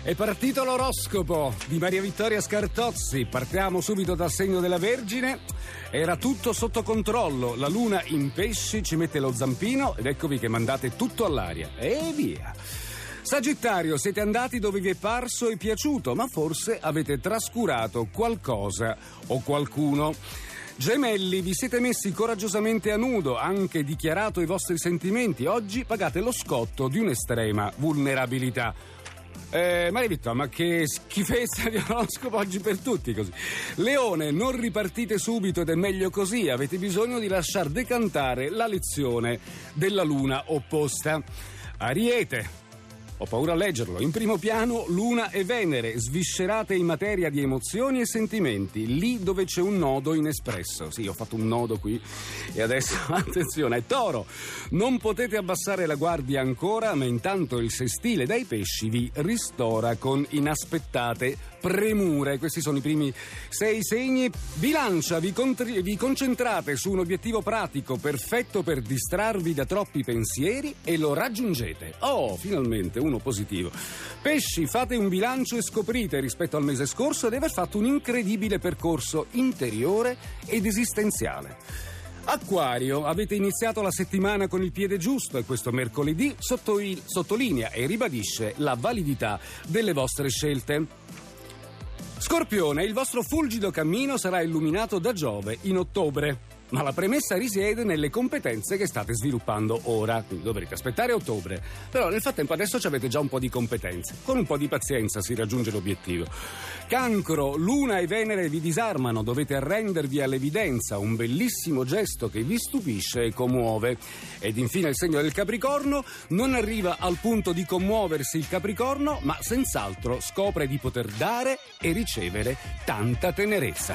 È partito l'oroscopo di Maria Vittoria Scartozzi. Partiamo subito dal segno della Vergine. Era tutto sotto controllo. La luna in pesci ci mette lo zampino ed eccovi che mandate tutto all'aria. E via. Sagittario, siete andati dove vi è parso e piaciuto, ma forse avete trascurato qualcosa o qualcuno. Gemelli, vi siete messi coraggiosamente a nudo, anche dichiarato i vostri sentimenti. Oggi pagate lo scotto di un'estrema vulnerabilità. Eh, Maria Vittoria, ma che schifezza di oroscopo oggi per tutti così. Leone, non ripartite subito ed è meglio così, avete bisogno di lasciar decantare la lezione della luna opposta. Ariete, ho paura a leggerlo. In primo piano Luna e Venere, sviscerate in materia di emozioni e sentimenti, lì dove c'è un nodo inespresso. Sì, ho fatto un nodo qui e adesso attenzione, Toro, non potete abbassare la guardia ancora, ma intanto il sestile dai pesci vi ristora con inaspettate premure. Questi sono i primi sei segni. Bilancia, vi, contri- vi concentrate su un obiettivo pratico perfetto per distrarvi da troppi pensieri e lo raggiungete. Oh, finalmente uno positivo. Pesci, fate un bilancio e scoprite rispetto al mese scorso di aver fatto un incredibile percorso interiore ed esistenziale. Acquario, avete iniziato la settimana con il piede giusto e questo mercoledì sottolinea e ribadisce la validità delle vostre scelte. Scorpione, il vostro fulgido cammino sarà illuminato da Giove in ottobre ma la premessa risiede nelle competenze che state sviluppando ora, quindi dovrete aspettare ottobre. Però nel frattempo adesso avete già un po' di competenze, con un po' di pazienza si raggiunge l'obiettivo. Cancro, Luna e Venere vi disarmano, dovete arrendervi all'evidenza, un bellissimo gesto che vi stupisce e commuove. Ed infine il segno del Capricorno, non arriva al punto di commuoversi il Capricorno, ma senz'altro scopre di poter dare e ricevere tanta tenerezza.